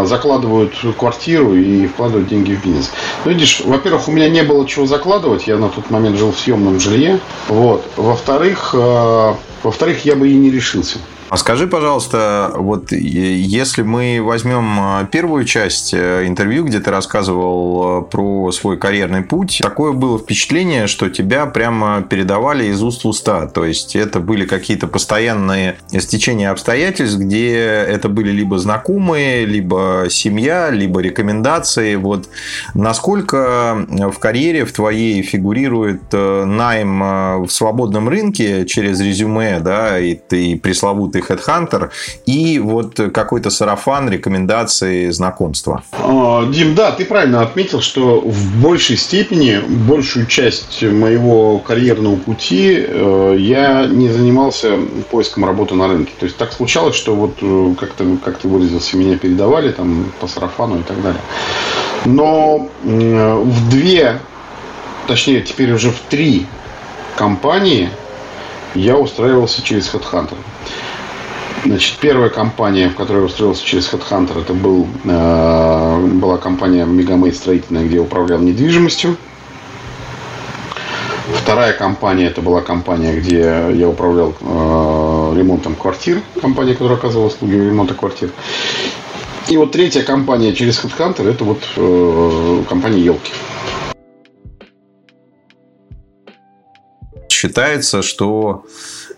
закладывают квартиру и вкладывают деньги в бизнес. Ну, видишь, во-первых, у меня не было чего закладывать, я на тот момент жил в съемном жилье. Вот. Во-вторых, э, во-вторых, я бы и не решился. А скажи, пожалуйста, вот если мы возьмем а, первую часть э, интервью, где ты рассказывал э, про свой карьерный путь, такое было впечатление, что тебя прямо передавали из уст в уста. То есть это были какие-то постоянные стечения обстоятельств, где это были либо знакомые, либо семья, либо рекомендации. Вот насколько в карьере в твоей фигурирует э, найм в свободном рынке через резюме, да, и ты пресловутый ты хедхантер и вот какой-то сарафан, рекомендации, знакомства. А, Дим, да, ты правильно отметил, что в большей степени, большую часть моего карьерного пути э, я не занимался поиском работы на рынке. То есть так случалось, что вот э, как-то, как ты выразился, меня передавали там по сарафану и так далее. Но в две, точнее теперь уже в три компании я устраивался через HeadHunter. Значит, первая компания, в которой я устроился через HeadHunter, это был, э, была компания Мегамейд строительная, где я управлял недвижимостью. Вторая компания, это была компания, где я управлял э, ремонтом квартир. Компания, которая оказывала услуги ремонта квартир. И вот третья компания через HeadHunter, это вот э, компания Елки. Считается, что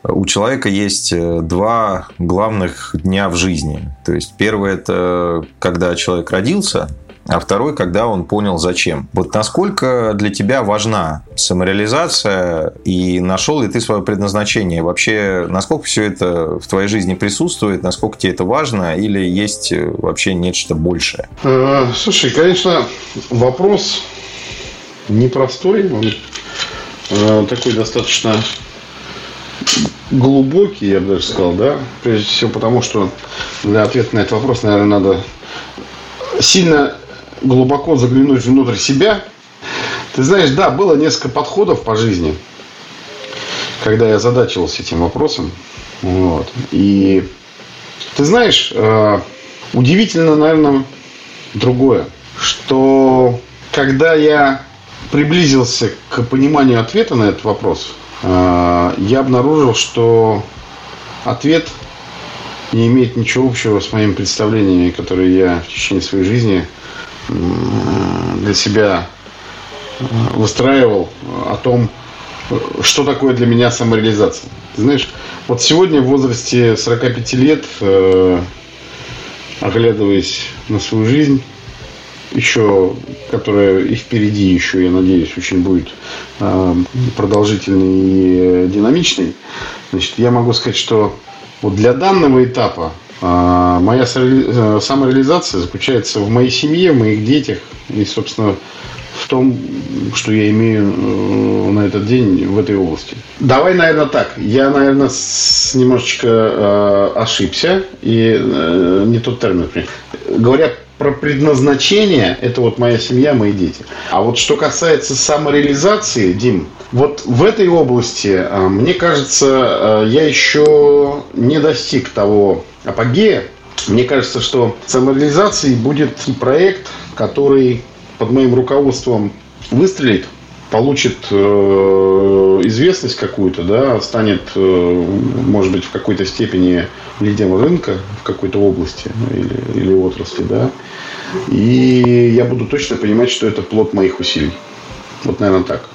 у человека есть э, два главных дня в жизни. То есть первый это когда человек родился, а второй, когда он понял, зачем. Вот насколько для тебя важна самореализация и нашел ли ты свое предназначение? Вообще, насколько все это в твоей жизни присутствует, насколько тебе это важно или есть э, вообще нечто большее? Э, слушай, конечно, вопрос непростой, он такой достаточно глубокий, я бы даже сказал, да, прежде всего потому, что для ответа на этот вопрос, наверное, надо сильно глубоко заглянуть внутрь себя. Ты знаешь, да, было несколько подходов по жизни, когда я задачивался этим вопросом. Вот. И ты знаешь, э, удивительно, наверное, другое, что когда я приблизился к пониманию ответа на этот вопрос, а, я обнаружил, что ответ не имеет ничего общего с моими представлениями, которые я в течение своей жизни для себя выстраивал о том, что такое для меня самореализация. Ты знаешь, вот сегодня в возрасте 45 лет, э, оглядываясь на свою жизнь, еще, которая и впереди еще, я надеюсь, очень будет а, продолжительный и динамичный, значит, я могу сказать, что вот для данного этапа моя э, самореализация заключается в моей семье, в моих детях. И, собственно, том, что я имею э, на этот день в этой области. Давай, наверное, так. Я, наверное, немножечко э, ошибся и не тот термин. Говоря про предназначение, это вот моя семья, мои дети. А вот что касается самореализации, Дим, вот в этой области, мне кажется, я еще не достиг того апогея. Мне кажется, что самореализацией будет проект, который под моим руководством выстрелит, получит э, известность какую-то, да, станет, э, может быть, в какой-то степени лидером рынка в какой-то области ну, или, или отрасли, да, и я буду точно понимать, что это плод моих усилий. Вот, наверное, так.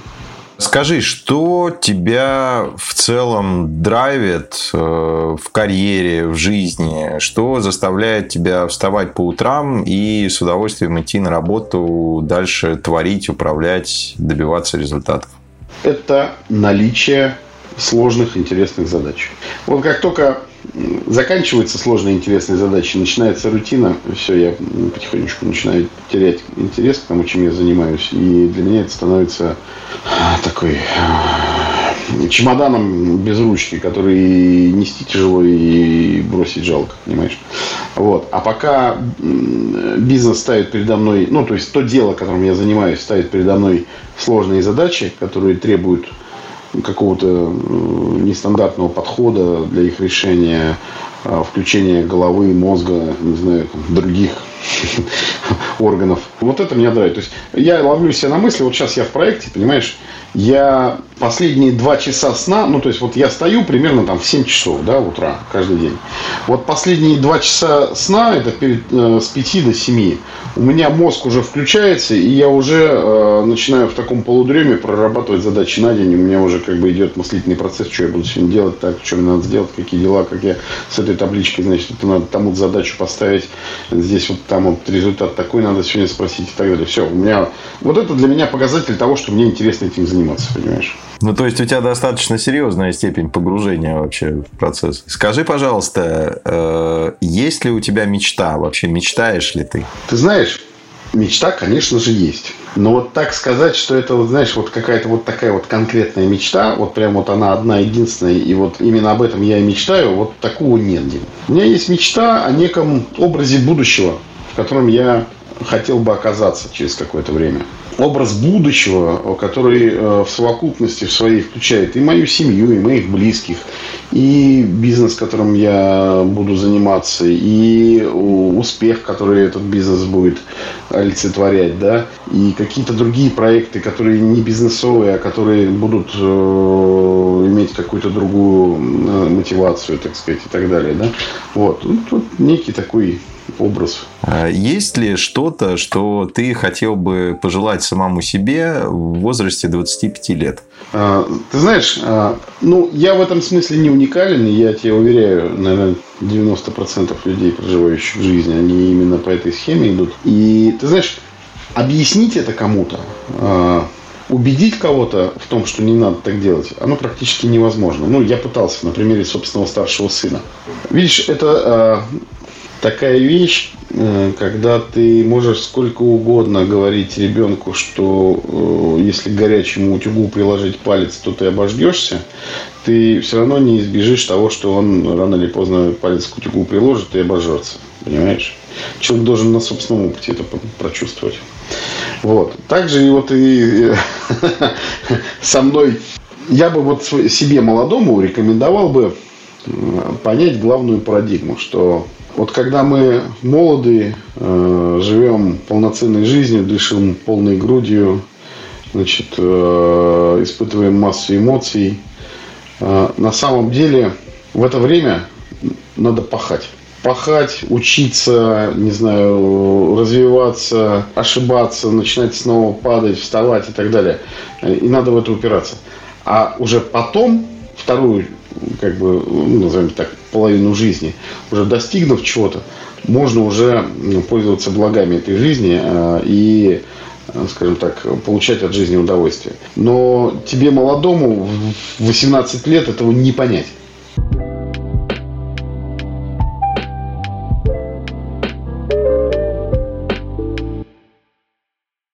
Скажи, что тебя в целом драйвит э, в карьере, в жизни? Что заставляет тебя вставать по утрам и с удовольствием идти на работу, дальше творить, управлять, добиваться результатов? Это наличие сложных, интересных задач. Вот как только заканчиваются сложные интересные задачи, начинается рутина, все, я потихонечку начинаю терять интерес к тому, чем я занимаюсь. И для меня это становится а, такой а, чемоданом без ручки, который нести тяжело и бросить жалко, понимаешь? Вот. А пока бизнес ставит передо мной, ну, то есть то дело, которым я занимаюсь, ставит передо мной сложные задачи, которые требуют какого-то нестандартного подхода для их решения, а, включения головы, мозга, не знаю, других органов. Вот это меня драйвит. То есть я ловлю себя на мысли, вот сейчас я в проекте, понимаешь, я последние два часа сна, ну, то есть, вот я стою примерно там в 7 часов, да, утра каждый день. Вот последние два часа сна, это перед, э, с 5 до 7, у меня мозг уже включается, и я уже э, начинаю в таком полудреме прорабатывать задачи на день. У меня уже как бы идет мыслительный процесс, что я буду сегодня делать, так, что мне надо сделать, какие дела, как я с этой табличкой, значит, это надо тому задачу поставить, здесь вот там вот результат такой надо сегодня спросить и так далее. Все, у меня, вот это для меня показатель того, что мне интересно этим заниматься понимаешь? Ну, то есть, у тебя достаточно серьезная степень погружения вообще в процесс. Скажи, пожалуйста, э, есть ли у тебя мечта? Вообще мечтаешь ли ты? Ты знаешь, мечта, конечно же, есть. Но вот так сказать, что это, вот, знаешь, вот какая-то вот такая вот конкретная мечта, вот прям вот она одна единственная, и вот именно об этом я и мечтаю, вот такого нет. У меня есть мечта о неком образе будущего, в котором я хотел бы оказаться через какое-то время образ будущего, который э, в совокупности в своей включает и мою семью, и моих близких, и бизнес, которым я буду заниматься, и успех, который этот бизнес будет олицетворять, да, и какие-то другие проекты, которые не бизнесовые, а которые будут э, иметь какую-то другую э, мотивацию, так сказать, и так далее, да. Вот, ну, тут некий такой образ. А есть ли что-то, что ты хотел бы пожелать самому себе в возрасте 25 лет? А, ты знаешь, а, ну, я в этом смысле не уникален, я тебе уверяю, наверное, 90% людей, проживающих жизнь, они именно по этой схеме идут. И ты знаешь, объяснить это кому-то, убедить кого-то в том, что не надо так делать, оно практически невозможно. Ну, я пытался на примере собственного старшего сына. Видишь, это такая вещь, э, когда ты можешь сколько угодно говорить ребенку, что э, если к горячему утюгу приложить палец, то ты обождешься, ты все равно не избежишь того, что он рано или поздно палец к утюгу приложит и обожжется. Понимаешь? Человек должен на собственном опыте это прочувствовать. Вот. Также и вот и со мной я бы вот себе молодому рекомендовал бы э, понять главную парадигму, что вот когда мы молоды, э, живем полноценной жизнью, дышим полной грудью, значит, э, испытываем массу эмоций, э, на самом деле в это время надо пахать. Пахать, учиться, не знаю, развиваться, ошибаться, начинать снова падать, вставать и так далее. И надо в это упираться. А уже потом, вторую как бы, ну, назовем так, половину жизни, уже достигнув чего-то, можно уже ну, пользоваться благами этой жизни а, и скажем так, получать от жизни удовольствие. Но тебе молодому в 18 лет этого не понять.